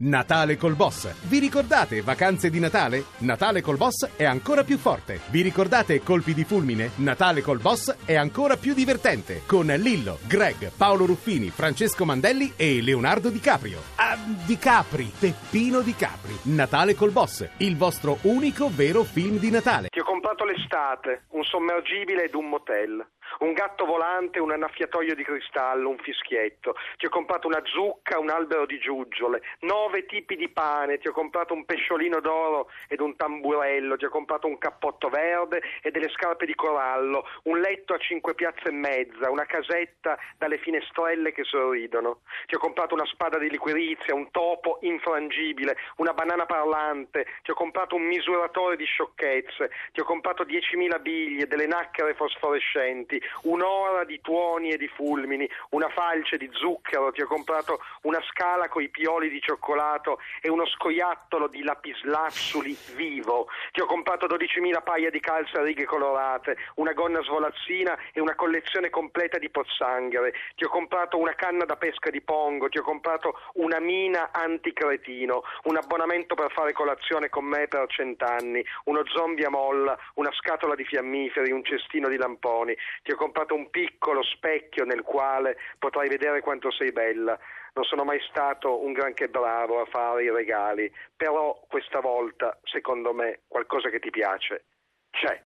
Natale col Boss. Vi ricordate vacanze di Natale? Natale col Boss è ancora più forte. Vi ricordate colpi di fulmine? Natale col Boss è ancora più divertente. Con Lillo, Greg, Paolo Ruffini, Francesco Mandelli e Leonardo Di Caprio. Ah, Di Capri, Peppino Di Capri. Natale col Boss, il vostro unico vero film di Natale. Comprato l'estate, un sommergibile ed un motel. Un gatto volante, un annaffiatoio di cristallo, un fischietto. Ti ho comprato una zucca, un albero di giuggiole, nove tipi di pane. Ti ho comprato un pesciolino d'oro ed un tamburello. Ti ho comprato un cappotto verde e delle scarpe di corallo. Un letto a cinque piazze e mezza. Una casetta dalle finestrelle che sorridono. Ti ho comprato una spada di liquirizia, un topo infrangibile, una banana parlante. Ti ho comprato un misuratore di sciocchezze. Ti ho comprato 10.000 biglie, delle nacchere fosforescenti un'ora di tuoni e di fulmini, una falce di zucchero, ti ho comprato una scala coi pioli di cioccolato e uno scoiattolo di lapislazzuli vivo, ti ho comprato 12.000 paia di calze a righe colorate, una gonna svolazzina e una collezione completa di pozzanghere, ti ho comprato una canna da pesca di pongo, ti ho comprato una mina anticretino, un abbonamento per fare colazione con me per cent'anni, uno zombie a molla, una scatola di fiammiferi, un cestino di lamponi, ti ho comprato un piccolo specchio nel quale potrai vedere quanto sei bella. Non sono mai stato un granché bravo a fare i regali, però questa volta, secondo me, qualcosa che ti piace c'è.